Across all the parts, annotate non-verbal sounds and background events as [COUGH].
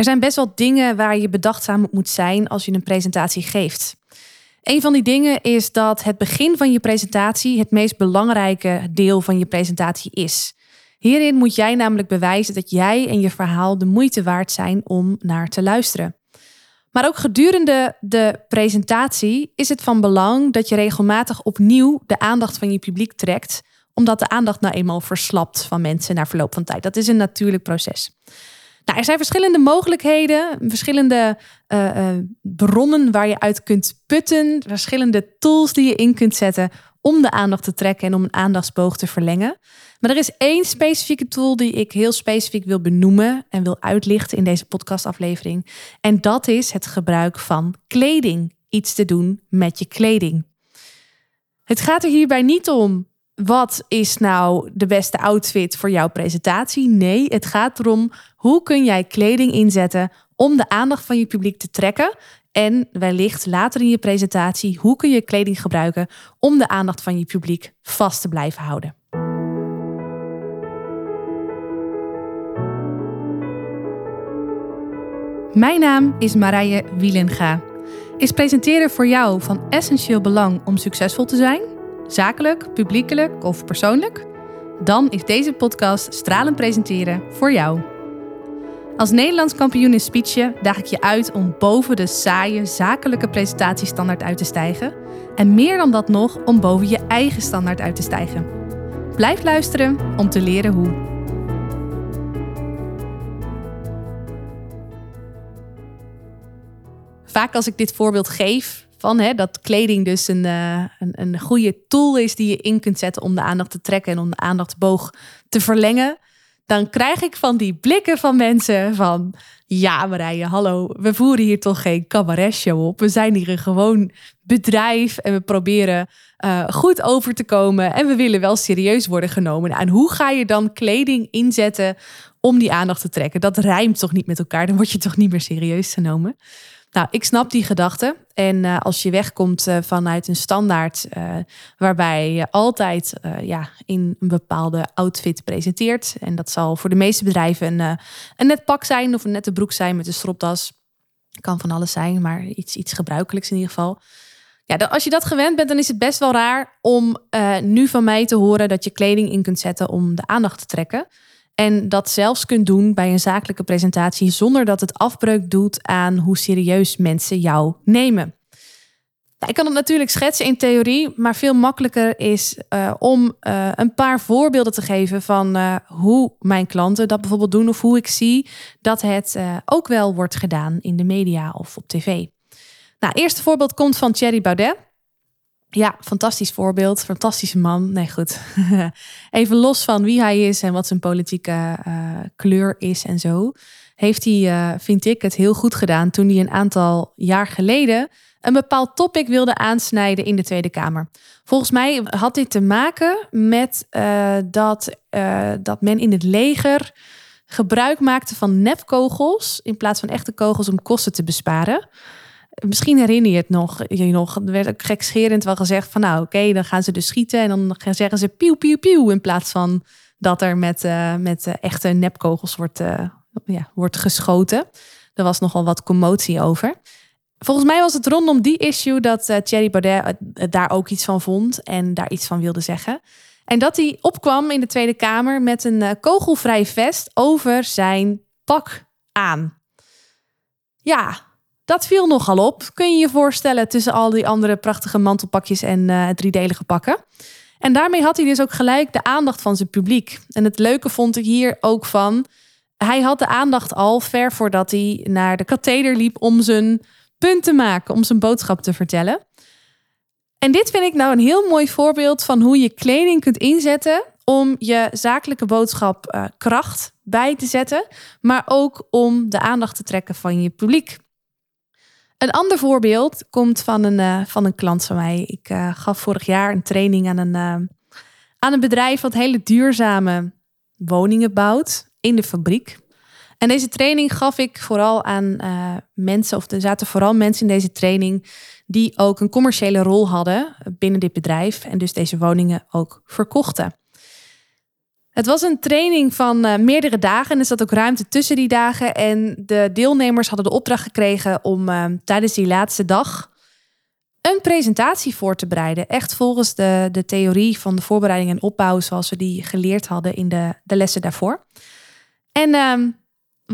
Er zijn best wel dingen waar je bedachtzaam op moet zijn als je een presentatie geeft. Een van die dingen is dat het begin van je presentatie het meest belangrijke deel van je presentatie is. Hierin moet jij namelijk bewijzen dat jij en je verhaal de moeite waard zijn om naar te luisteren. Maar ook gedurende de presentatie is het van belang dat je regelmatig opnieuw de aandacht van je publiek trekt, omdat de aandacht nou eenmaal verslapt van mensen na verloop van tijd. Dat is een natuurlijk proces. Nou, er zijn verschillende mogelijkheden, verschillende uh, uh, bronnen waar je uit kunt putten, verschillende tools die je in kunt zetten om de aandacht te trekken en om een aandachtsboog te verlengen. Maar er is één specifieke tool die ik heel specifiek wil benoemen en wil uitlichten in deze podcastaflevering. En dat is het gebruik van kleding. Iets te doen met je kleding. Het gaat er hierbij niet om wat is nou de beste outfit voor jouw presentatie. Nee, het gaat erom hoe kun jij kleding inzetten om de aandacht van je publiek te trekken. En wellicht later in je presentatie, hoe kun je kleding gebruiken om de aandacht van je publiek vast te blijven houden. Mijn naam is Marije Wielenga. Is presenteren voor jou van essentieel belang om succesvol te zijn? Zakelijk, publiekelijk of persoonlijk? Dan is deze podcast Stralend Presenteren voor jou. Als Nederlands kampioen in speechen daag ik je uit om boven de saaie zakelijke presentatiestandaard uit te stijgen. En meer dan dat nog, om boven je eigen standaard uit te stijgen. Blijf luisteren om te leren hoe. vaak als ik dit voorbeeld geef, van hè, dat kleding dus een, uh, een, een goede tool is die je in kunt zetten om de aandacht te trekken en om de aandachtsboog te verlengen. Dan krijg ik van die blikken van mensen van ja Marije, hallo, we voeren hier toch geen cabaretshow op. We zijn hier een gewoon bedrijf en we proberen uh, goed over te komen en we willen wel serieus worden genomen. En hoe ga je dan kleding inzetten om die aandacht te trekken? Dat rijmt toch niet met elkaar, dan word je toch niet meer serieus genomen. Nou, ik snap die gedachte. En uh, als je wegkomt uh, vanuit een standaard uh, waarbij je altijd ja, in een bepaalde outfit presenteert. En dat zal voor de meeste bedrijven een, een net pak zijn of een nette broek zijn met een stropdas. Kan van alles zijn, maar iets, iets gebruikelijks in ieder geval. Ja, dan, als je dat gewend bent, dan is het best wel raar om nu van mij te horen dat je kleding in kunt zetten om de aandacht te trekken. En dat zelfs kunt doen bij een zakelijke presentatie zonder dat het afbreuk doet aan hoe serieus mensen jou nemen. Nou, ik kan het natuurlijk schetsen in theorie, maar veel makkelijker is uh, om uh, een paar voorbeelden te geven van uh, hoe mijn klanten dat bijvoorbeeld doen of hoe ik zie dat het ook wel wordt gedaan in de media of op tv. Nou, eerste voorbeeld komt van Thierry Baudet. Ja, fantastisch voorbeeld. Fantastische man. Nee, goed. [LAUGHS] Even los van wie hij is en wat zijn politieke uh, kleur is en zo. Heeft hij, uh, vind ik, het heel goed gedaan toen hij een aantal jaar geleden een bepaald topic wilde aansnijden in de Tweede Kamer. Volgens mij had dit te maken met uh, dat, dat men in het leger gebruik maakte van nepkogels in plaats van echte kogels om kosten te besparen. Misschien herinner je het nog. Je nog er werd ook gekscherend wel gezegd van nou oké, dan gaan ze dus schieten en dan zeggen ze pieuw, pieuw, pieuw. In plaats van dat er met, uh, met uh, echte nepkogels wordt, uh, ja, wordt geschoten. Er was nogal wat commotie over. Volgens mij was het rondom die issue dat Thierry Baudet daar ook iets van vond en daar iets van wilde zeggen. En dat hij opkwam in de Tweede Kamer met een kogelvrij vest over zijn pak aan. Ja, dat viel nogal op. Kun je je voorstellen tussen al die andere prachtige mantelpakjes en uh, driedelige pakken. En daarmee had hij dus ook gelijk de aandacht van zijn publiek. En het leuke vond ik hier ook van. Hij had de aandacht al ver voordat hij naar de katheder liep om zijn punt te maken, om zijn boodschap te vertellen. En dit vind ik nou een heel mooi voorbeeld van hoe je kleding kunt inzetten om je zakelijke boodschap uh, kracht bij te zetten, maar ook om de aandacht te trekken van je publiek. Een ander voorbeeld komt van een, uh, van een klant van mij. Ik uh, gaf vorig jaar een training aan een, uh, aan een bedrijf wat hele duurzame woningen bouwt in de fabriek. En deze training gaf ik vooral aan mensen, of er zaten vooral mensen in deze training die ook een commerciële rol hadden binnen dit bedrijf en dus deze woningen ook verkochten. Het was een training van uh, meerdere dagen en er zat ook ruimte tussen die dagen. En de deelnemers hadden de opdracht gekregen om uh, tijdens die laatste dag een presentatie voor te bereiden. Echt volgens de, de theorie van de voorbereiding en opbouw zoals we die geleerd hadden in de, de lessen daarvoor. En uh,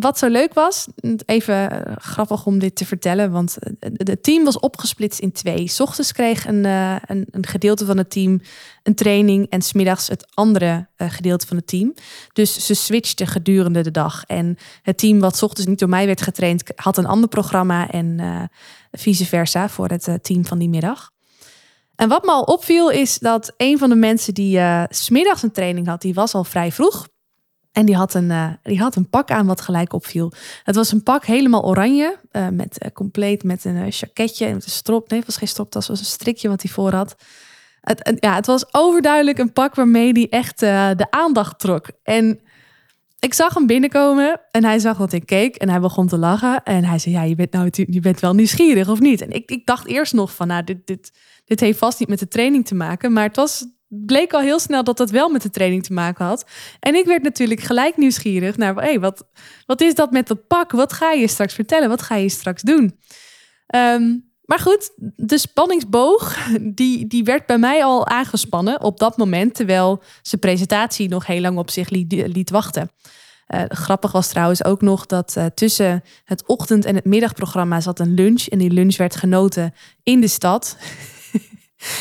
wat zo leuk was, even eh, grappig om dit te vertellen, want het eh, team was opgesplitst in twee. S ochtends kreeg een, eh, een, een, gedeelte van het team een training en smiddags het andere gedeelte van het team. Dus ze switchten gedurende de dag. En het team wat s ochtends niet door mij werd getraind, had een ander programma en vice versa voor het team van die middag. En wat me al opviel is dat een van de mensen die uh, smiddags een training had, die was al vrij vroeg. En die had, een, uh, die had een pak aan wat gelijk opviel. Het was een pak helemaal oranje. Uh, met, uh, compleet met een jacketje en een strop. Nee, het was geen strop, dat was een strikje wat hij voor had. Het, ja, het was overduidelijk een pak waarmee hij echt de aandacht trok. En ik zag hem binnenkomen en hij zag dat ik keek en hij begon te lachen. En hij zei, ja, je bent, nou, je bent wel nieuwsgierig of niet? En ik, ik dacht eerst nog van, nou, dit, dit, dit heeft vast niet met de training te maken. Maar het was bleek al heel snel dat dat wel met de training te maken had. En ik werd natuurlijk gelijk nieuwsgierig naar, hey, wat, wat is dat met dat pak? Wat ga je straks vertellen? Wat ga je straks doen? Ehm, maar goed, de spanningsboog, die, die werd bij mij al aangespannen op dat moment, terwijl zijn presentatie nog heel lang op zich liet, liet wachten. Uh, grappig was trouwens ook nog dat uh, tussen het ochtend- en het middagprogramma zat een lunch. En die lunch werd genoten in de stad. [LAUGHS]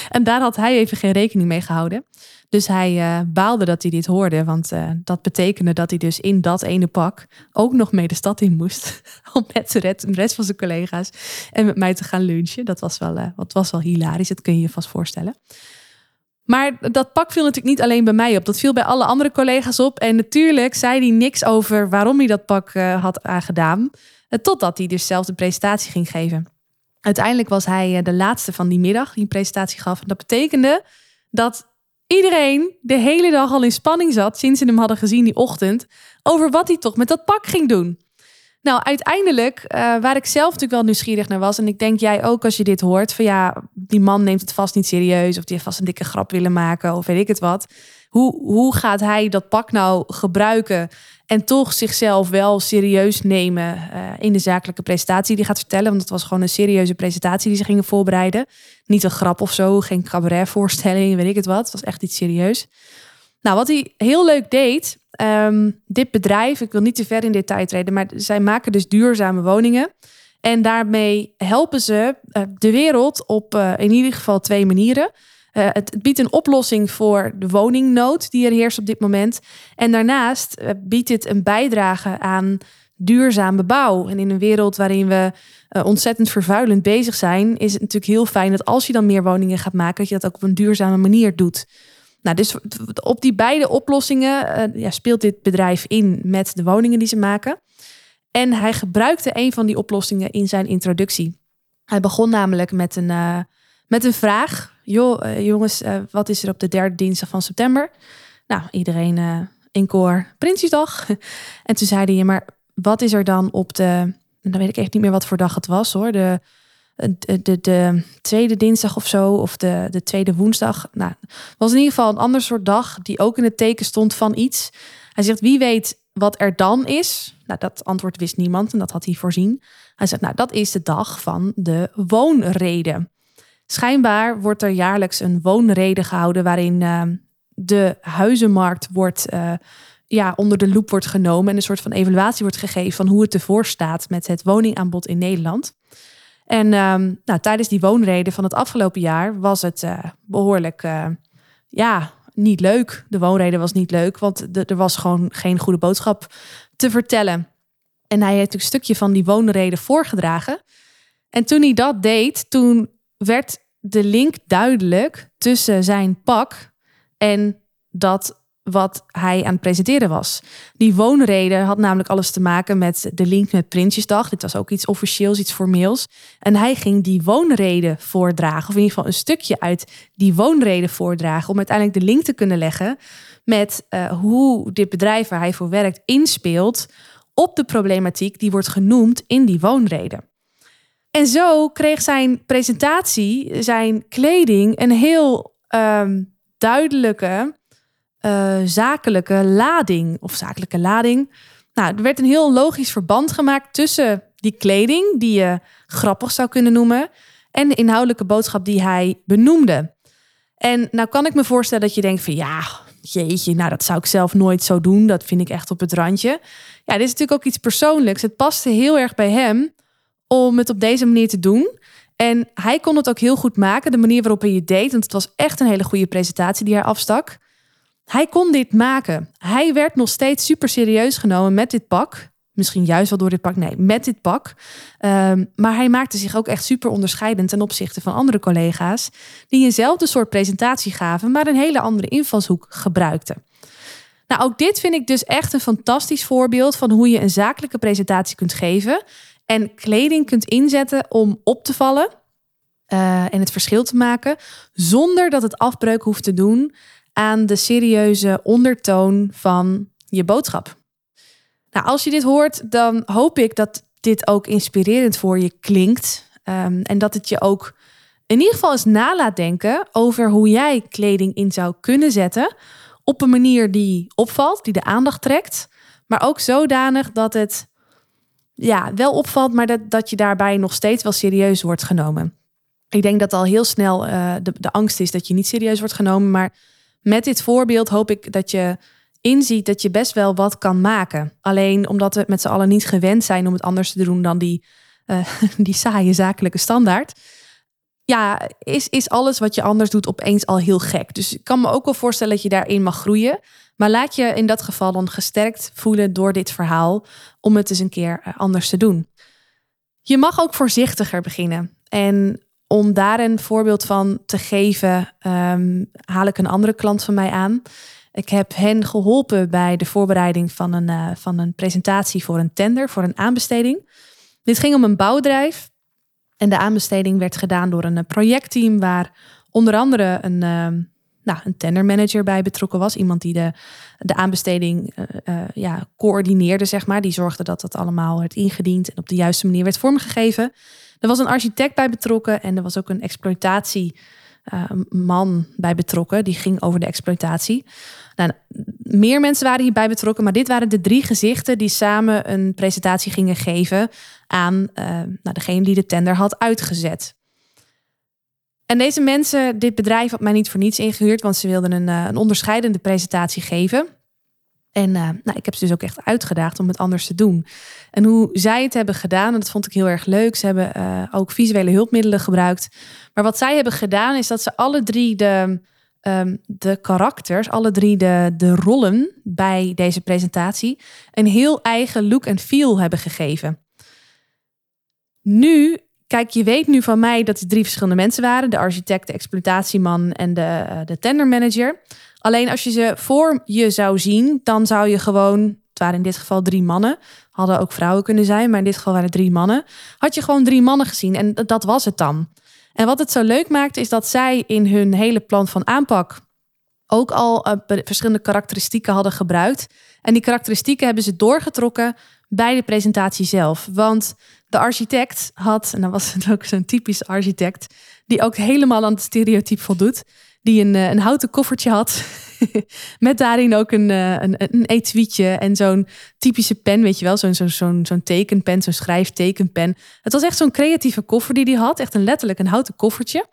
En daar had hij even geen rekening mee gehouden. Dus hij uh, baalde dat hij dit hoorde. Want uh, dat betekende dat hij dus in dat ene pak ook nog mee de stad in moest. [LAUGHS] Om met de rest van zijn collega's en met mij te gaan lunchen. Dat was wel, uh, was wel hilarisch, dat kun je je vast voorstellen. Maar dat pak viel natuurlijk niet alleen bij mij op. Dat viel bij alle andere collega's op. En natuurlijk zei hij niks over waarom hij dat pak had aangedaan. Totdat hij dus zelf de presentatie ging geven. Uiteindelijk was hij eh, de laatste van die middag die een presentatie gaf. Dat betekende dat iedereen de hele dag al in spanning zat sinds ze hem hadden gezien die ochtend over wat hij toch met dat pak ging doen. Nou, uiteindelijk, uh, waar ik zelf natuurlijk wel nieuwsgierig naar was, en ik denk jij ook als je dit hoort, van ja, die man neemt het vast niet serieus, of die heeft vast een dikke grap willen maken, of weet ik het wat. Hoe, hoe gaat hij dat pak nou gebruiken en toch zichzelf wel serieus nemen uh, in de zakelijke presentatie die gaat vertellen? Want het was gewoon een serieuze presentatie die ze gingen voorbereiden. Niet een grap of zo, geen cabaretvoorstelling, weet ik het wat. Het was echt iets serieus. Nou, wat hij heel leuk deed, um, dit bedrijf, ik wil niet te ver in detail treden, maar zij maken dus duurzame woningen. En daarmee helpen ze uh, de wereld op uh, in ieder geval twee manieren. Uh, het, het, biedt een oplossing voor de woningnood die er heerst op dit moment. En daarnaast uh, biedt dit een bijdrage aan duurzame bouw. En in een wereld waarin we uh, ontzettend vervuilend bezig zijn, is het natuurlijk heel fijn dat als je dan meer woningen gaat maken, dat je dat ook op een duurzame manier doet. Nou, dus op die beide oplossingen ja, speelt dit bedrijf in met de woningen die ze maken. En hij gebruikte een van die oplossingen in zijn introductie. Hij begon namelijk met een, met een vraag joh, uh, jongens, uh, wat is er op de derde dinsdag van september? Nou, iedereen uh, in koor Prinsjesdag. [LAUGHS] en toen zeiden hij, maar wat is er dan op de, dan weet ik echt niet meer wat voor dag het was hoor, de, de, de, de tweede dinsdag of zo, of de, de tweede woensdag. Nou, was in ieder geval een ander soort dag die ook in het teken stond van iets. Hij zegt, wie weet wat er dan is? Nou, dat antwoord wist niemand en dat had hij voorzien. Hij zegt, nou, dat is de dag van de woonreden. Schijnbaar wordt er jaarlijks een woonrede gehouden waarin uh, de huizenmarkt wordt, uh, ja, onder de loep wordt genomen en een soort van evaluatie wordt gegeven van hoe het ervoor staat met het woningaanbod in Nederland. En uh, nou, tijdens die woonrede van het afgelopen jaar was het eh, behoorlijk, ja, niet leuk. De woonrede was niet leuk, want er was gewoon geen goede boodschap te vertellen. En hij heeft een stukje van die woonrede voorgedragen. En toen hij dat deed, toen werd de link duidelijk tussen zijn pak en dat wat hij aan het presenteren was. Die woonreden had namelijk alles te maken met de link met Prinsjesdag. Dit was ook iets officieels, iets formeels. En hij ging die woonreden voordragen, of in ieder geval een stukje uit die woonreden voordragen, om uiteindelijk de link te kunnen leggen met uh, hoe dit bedrijf waar hij voor werkt inspeelt op de problematiek die wordt genoemd in die woonreden. En zo kreeg zijn presentatie, zijn kleding, een heel um, duidelijke eh, zakelijke lading of zakelijke lading. Nou, er werd een heel logisch verband gemaakt tussen die kleding, die je grappig zou kunnen noemen, en de inhoudelijke boodschap die hij benoemde. En nou kan ik me voorstellen dat je denkt van ja, jeetje, nou dat zou ik zelf nooit zo doen. Dat vind ik echt op het randje. Ja, dit is natuurlijk ook iets persoonlijks. Het paste heel erg bij hem om het op deze manier te doen. En hij kon het ook heel goed maken, de manier waarop hij het deed. Want het was echt een hele goede presentatie die hij afstak. Hij kon dit maken. Hij werd nog steeds super serieus genomen met dit pak. Misschien juist wel door dit pak. Nee, met dit pak. Ehm, maar hij maakte zich ook echt super onderscheidend ten opzichte van andere collega's. Die eenzelfde soort presentatie gaven, maar een hele andere invalshoek gebruikten. Nou, ook dit vind ik dus echt een fantastisch voorbeeld van hoe je een zakelijke presentatie kunt geven. En kleding kunt inzetten om op te vallen. Uh, en het verschil te maken. Zonder dat het afbreuk hoeft te doen aan de serieuze ondertoon van je boodschap. Nou, als je dit hoort, dan hoop ik dat dit ook inspirerend voor je klinkt. Um, en dat het je ook in ieder geval eens nalaat denken over hoe jij kleding in zou kunnen zetten. Op een manier die opvalt, die de aandacht trekt. Maar ook zodanig dat het ja, wel opvalt, maar dat, dat je daarbij nog steeds wel serieus wordt genomen. Ik denk dat al heel snel uh, de, de angst is dat je niet serieus wordt genomen. Maar met dit voorbeeld hoop ik dat je inziet dat je best wel wat kan maken. Alleen omdat we met z'n allen niet gewend zijn om het anders te doen dan die, uh, [LAUGHS] die saaie zakelijke standaard. Ja, is, is alles wat je anders doet opeens al heel gek. Dus ik kan me ook wel voorstellen dat je daarin mag groeien. Maar laat je in dat geval dan gesterkt voelen door dit verhaal om het eens een keer eh, anders te doen. Je mag ook voorzichtiger beginnen. En om daar een voorbeeld van te geven, um, haal ik een andere klant van mij aan. Ik heb hen geholpen bij de voorbereiding van een, uh, van een presentatie voor een tender, voor een aanbesteding. Dit ging om een bouwdrijf. En de aanbesteding werd gedaan door een projectteam waar onder andere een, uh, nou, een tendermanager bij betrokken was. Iemand die de, de aanbesteding uh, ja, coördineerde, zeg maar. Die zorgde dat dat allemaal werd ingediend en op de juiste manier werd vormgegeven. Er was een architect bij betrokken en er was ook een exploitatieman bij betrokken. Die ging over de exploitatie. Nou, meer mensen waren hierbij betrokken, maar dit waren de drie gezichten die samen een presentatie gingen geven aan uh, nou, degene die de tender had uitgezet. En deze mensen, dit bedrijf had mij niet voor niets ingehuurd, want ze wilden een, uh, een onderscheidende presentatie geven. En uh, nou, ik heb ze dus ook echt uitgedaagd om het anders te doen. En hoe zij het hebben gedaan, en dat vond ik heel erg leuk. Ze hebben uh, ook visuele hulpmiddelen gebruikt. Maar wat zij hebben gedaan, is dat ze alle drie de, um, de karakters, alle drie de, de rollen bij deze presentatie, een heel eigen look en feel hebben gegeven. Nu Kijk, je weet nu van mij dat het drie verschillende mensen waren: de architect, de exploitatieman en de, uh, de tendermanager. Alleen als je ze voor je zou zien, dan zou je gewoon, het waren in dit geval drie mannen, hadden ook vrouwen kunnen zijn, maar in dit geval waren het drie mannen, had je gewoon drie mannen gezien en dat was het dan. En wat het zo leuk maakt, is dat zij in hun hele plan van aanpak ook al uh, verschillende karakteristieken hadden gebruikt. En die karakteristieken hebben ze doorgetrokken bij de presentatie zelf. Want de architect had, en dan was het [LAUGHS] ook zo'n typisch architect, die ook helemaal aan het stereotype voldoet, die een, eh, een houten koffertje had. [LAUGHS] met daarin ook een, eh, een, een etuietje en zo'n typische pen, weet je wel, zo'n zo'n zo'n zo'n tekenpen, zo'n schrijftekenpen. Het was echt zo'n creatieve koffer die hij had, echt een letterlijk een houten koffertje.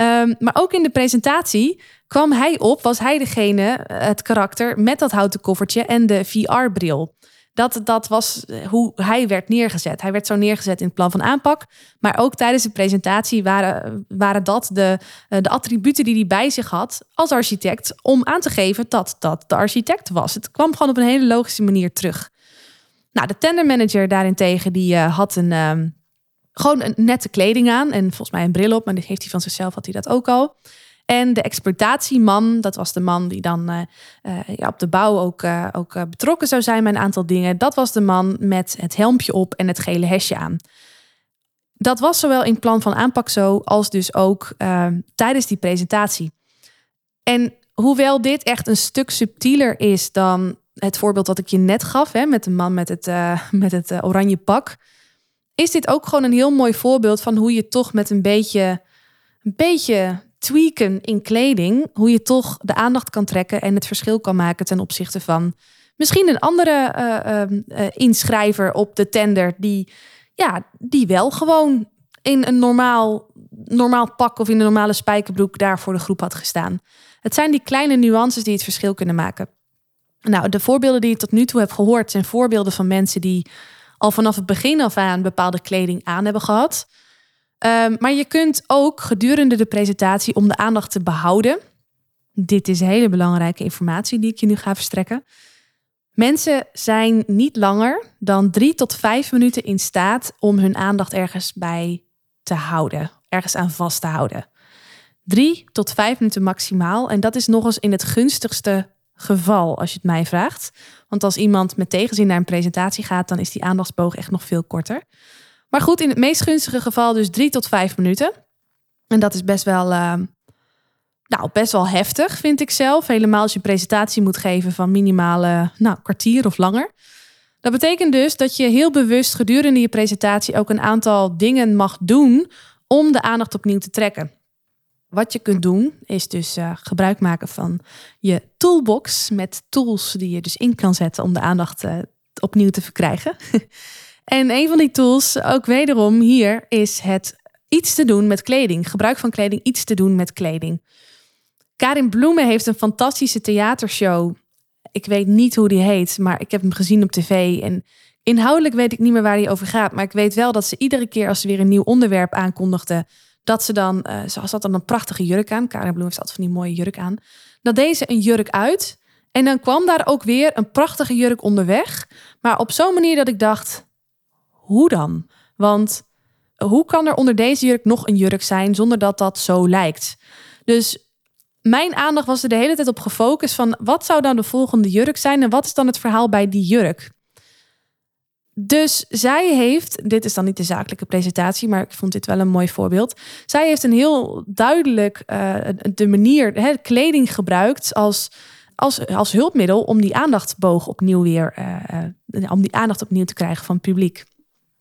Um, maar ook in de presentatie kwam hij op, was hij degene, het karakter, met dat houten koffertje en de VR-bril. Dat, dat was eh, hoe hij werd neergezet. Hij werd zo neergezet in het plan van aanpak. Maar ook tijdens de presentatie waren, waren dat de, eh, de attributen die hij bij zich had als architect. Om aan te geven dat dat de architect was. Het kwam gewoon op een hele logische manier terug. Nou, de tendermanager daarentegen, die uh, had een, um, gewoon een nette kleding aan. En volgens mij een bril op. Maar dit heeft hij van zichzelf, had hij dat ook al. En de exploitatieman, dat was de man die dan uh, uh, ja, op de bouw ook, uh, ook betrokken zou zijn bij een aantal dingen. Dat was de man met het helmpje op en het gele hesje aan. Dat was zowel in het plan van aanpak zo, als dus ook tijdens die presentatie. En hoewel dit echt een stuk subtieler is dan het voorbeeld dat ik je net gaf, hè, met de man met het, [LAUGHS] met het oranje pak, is dit ook gewoon een heel mooi voorbeeld van hoe je toch met een beetje, een beetje tweaken in kleding, hoe je toch de aandacht kan trekken en het verschil kan maken ten opzichte van misschien een andere uh, inschrijver op de tender die, ja, die wel gewoon in een normaal, normaal pak of in een normale spijkerbroek daar voor de groep had gestaan. Het zijn die kleine nuances die het verschil kunnen maken. Nou, de voorbeelden die ik tot nu toe heb gehoord zijn voorbeelden van mensen die al vanaf het begin af aan bepaalde kleding aan hebben gehad. Ehm, maar je kunt ook gedurende de presentatie om de aandacht te behouden. Dit is hele belangrijke informatie die ik je nu ga verstrekken. Mensen zijn niet langer dan drie tot vijf minuten in staat om hun aandacht ergens bij te houden, ergens aan vast te houden. Drie tot vijf minuten maximaal. En dat is nog eens in het gunstigste geval, als je het mij vraagt. Want als iemand met tegenzin naar een presentatie gaat, dan is die aandachtsboog echt nog veel korter. Maar goed, in het meest gunstige geval dus drie tot vijf minuten. En dat is best wel, uh, nou, best wel heftig, vind ik zelf. Helemaal als je een presentatie moet geven van minimale nou, kwartier of langer. Dat betekent dus dat je heel bewust gedurende je presentatie ook een aantal dingen mag doen om de aandacht opnieuw te trekken. Wat je kunt doen is dus uh, gebruik maken van je toolbox met tools die je dus in kan zetten om de aandacht uh, opnieuw te verkrijgen. [LAUGHS] en een van die tools, ook wederom hier, is het iets te doen met kleding. Gebruik van kleding, iets te doen met kleding. Karin Bloemen heeft een fantastische theatershow. Ik weet niet hoe die heet, maar ik heb hem gezien op tv. En inhoudelijk weet ik niet meer waar die over gaat. Maar ik weet wel dat ze iedere keer als ze weer een nieuw onderwerp aankondigde dat ze dan, uh, ze had dan een prachtige jurk aan. Karin Bloem heeft van die mooie jurk aan. Dan deed ze een jurk uit. En dan kwam daar ook weer een prachtige jurk onderweg. Maar op zo'n manier dat ik dacht, hoe dan? Want hoe kan er onder deze jurk nog een jurk zijn zonder dat dat zo lijkt? Dus mijn aandacht was er de hele tijd op gefocust van wat zou dan de volgende jurk zijn en wat is dan het verhaal bij die jurk? Dus zij heeft, dit is dan niet de zakelijke presentatie, maar ik vond dit wel een mooi voorbeeld. Zij heeft een heel duidelijk uh, de manier, hè, kleding gebruikt als, als, als hulpmiddel om die aandachtboog opnieuw weer, uh, om die aandacht opnieuw te krijgen van het publiek.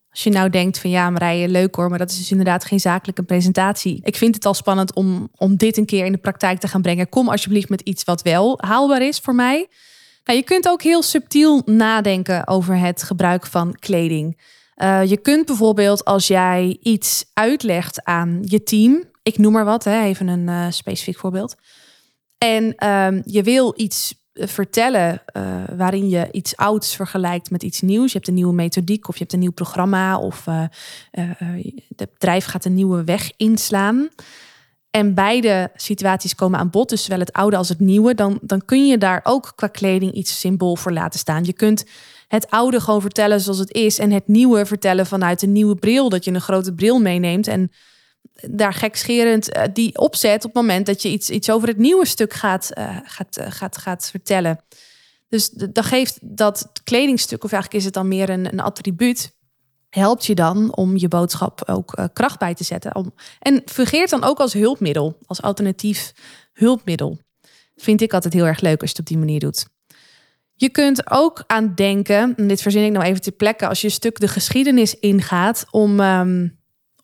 Als je nou denkt van ja, Marije, leuk hoor, maar dat is dus inderdaad geen zakelijke presentatie. Ik vind het al spannend om, om dit een keer in de praktijk te gaan brengen. Kom alsjeblieft met iets wat wel haalbaar is voor mij. Nou, je kunt ook heel subtiel nadenken over het gebruik van kleding. Uh, je kunt bijvoorbeeld als jij iets uitlegt aan je team, ik noem maar wat, hè, even een uh, specifiek voorbeeld. En uh, je wil iets vertellen uh, waarin je iets ouds vergelijkt met iets nieuws. Je hebt een nieuwe methodiek of je hebt een nieuw programma of het bedrijf gaat een nieuwe weg inslaan en beide situaties komen aan bod, dus zowel het oude als het nieuwe, dan, dan kun je daar ook qua kleding iets symbool voor laten staan. Je kunt het oude gewoon vertellen zoals het is en het nieuwe vertellen vanuit een nieuwe bril, dat je een grote bril meeneemt en daar gekscherend uh, die opzet op het moment dat je iets, iets over het nieuwe stuk gaat, uh, gaat, uh, gaat, gaat vertellen. Dus dan geeft dat kledingstuk, of eigenlijk is het dan meer een, een attribuut, helpt je dan om je boodschap ook kracht bij te zetten. Om, en fungeert dan ook als hulpmiddel, als alternatief hulpmiddel. Vind ik altijd heel erg leuk als je het op die manier doet. Je kunt ook aan denken, en dit verzin ik nou even ter plekke, als je een stuk de geschiedenis ingaat, om, um,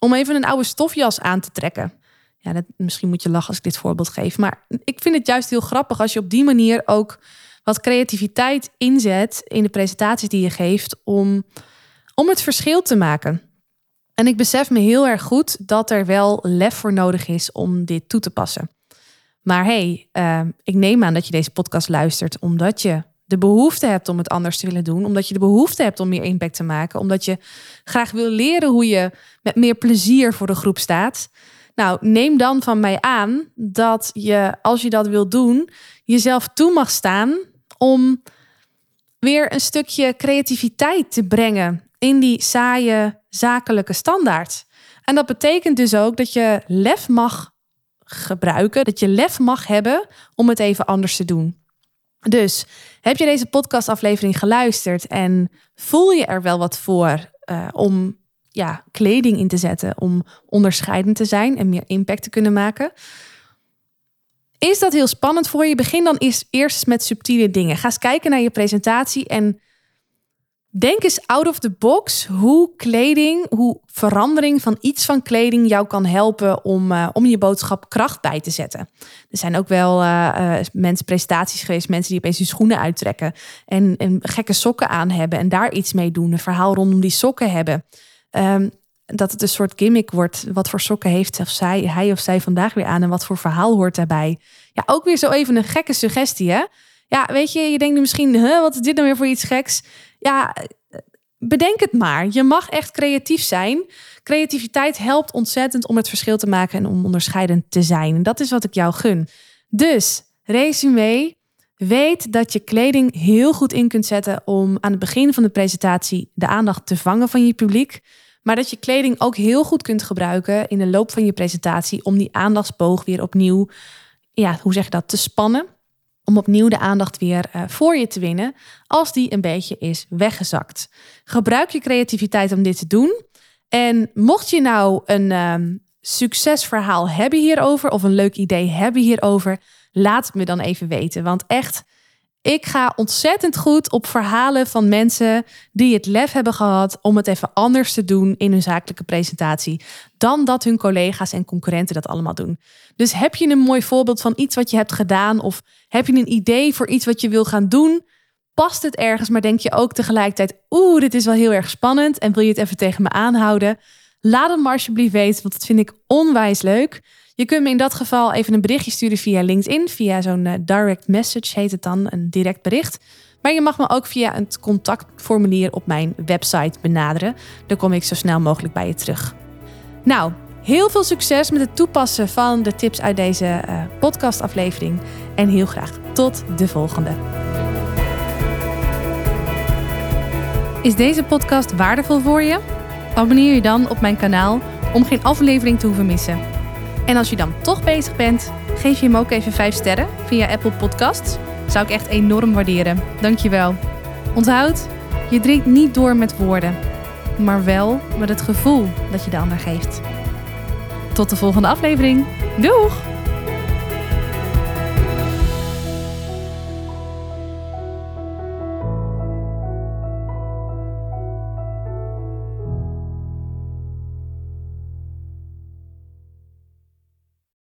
om even een oude stofjas aan te trekken. Ja, dat, misschien moet je lachen als ik dit voorbeeld geef. Maar ik vind het juist heel grappig als je op die manier ook wat creativiteit inzet in de presentaties die je geeft. Om om het verschil te maken. En ik besef me heel erg goed dat er wel lef voor nodig is om dit toe te passen. Maar hey, uh, ik neem aan dat je deze podcast luistert omdat je de behoefte hebt om het anders te willen doen, omdat je de behoefte hebt om meer impact te maken, omdat je graag wil leren hoe je met meer plezier voor de groep staat. Nou, neem dan van mij aan dat je, als je dat wil doen, jezelf toe mag staan om weer een stukje creativiteit te brengen in die saaie zakelijke standaard. En dat betekent dus ook dat je lef mag gebruiken, dat je lef mag hebben om het even anders te doen. Dus heb je deze podcastaflevering geluisterd en voel je er wel wat voor uh, om ja, kleding in te zetten, om onderscheidend te zijn en meer impact te kunnen maken? Is dat heel spannend voor je? Begin dan eerst met subtiele dingen. Ga eens kijken naar je presentatie en Denk eens out of the box hoe kleding, hoe verandering van iets van kleding jou kan helpen om, uh, om je boodschap kracht bij te zetten. Er zijn ook wel uh, mensen, presentaties geweest, mensen die opeens hun schoenen uittrekken en, en gekke sokken aan hebben en daar iets mee doen. Een verhaal rondom die sokken hebben. Um, dat het een soort gimmick wordt. Wat voor sokken heeft of zij, hij of zij vandaag weer aan en wat voor verhaal hoort daarbij. Ja, ook weer zo even een gekke suggestie, hè? Ja, weet je, je denkt nu misschien, huh, wat is dit nou weer voor iets geks? Ja, bedenk het maar. Je mag echt creatief zijn. Creativiteit helpt ontzettend om het verschil te maken en om onderscheidend te zijn. En dat is wat ik jou gun. Dus, resume. Weet dat je kleding heel goed in kunt zetten om aan het begin van de presentatie de aandacht te vangen van je publiek. Maar dat je kleding ook heel goed kunt gebruiken in de loop van je presentatie om die aandachtsboog weer opnieuw, ja, hoe zeg je dat, te spannen om opnieuw de aandacht weer uh, voor je te winnen als die een beetje is weggezakt. Gebruik je creativiteit om dit te doen. En mocht je nou een um, succesverhaal hebben hierover of een leuk idee hebben hierover, laat het me dan even weten. Want echt, ik ga ontzettend goed op verhalen van mensen die het lef hebben gehad om het even anders te doen in hun zakelijke presentatie dan dat hun collega's en concurrenten dat allemaal doen. Dus heb je een mooi voorbeeld van iets wat je hebt gedaan of heb je een idee voor iets wat je wil gaan doen? Past het ergens, maar denk je ook tegelijkertijd, oeh, dit is wel heel erg spannend en wil je het even tegen me aanhouden? Laat het maar alsjeblieft weten, want dat vind ik onwijs leuk. Je kunt me in dat geval even een berichtje sturen via LinkedIn, via zo'n eh, direct message heet het dan, een direct bericht. Maar je mag me ook via het contactformulier op mijn website benaderen. Dan kom ik zo snel mogelijk bij je terug. Nou, heel veel succes met het toepassen van de tips uit deze uh, podcastaflevering. En heel graag tot de volgende. Is deze podcast waardevol voor je? Abonneer je dan op mijn kanaal om geen aflevering te hoeven missen. En als je dan toch bezig bent, geef je hem ook even 5 sterren via Apple Podcasts. Zou ik echt enorm waarderen. Dankjewel. Onthoud, je drinkt niet door met woorden, maar wel met het gevoel dat je de ander geeft. Tot de volgende aflevering. Doeg!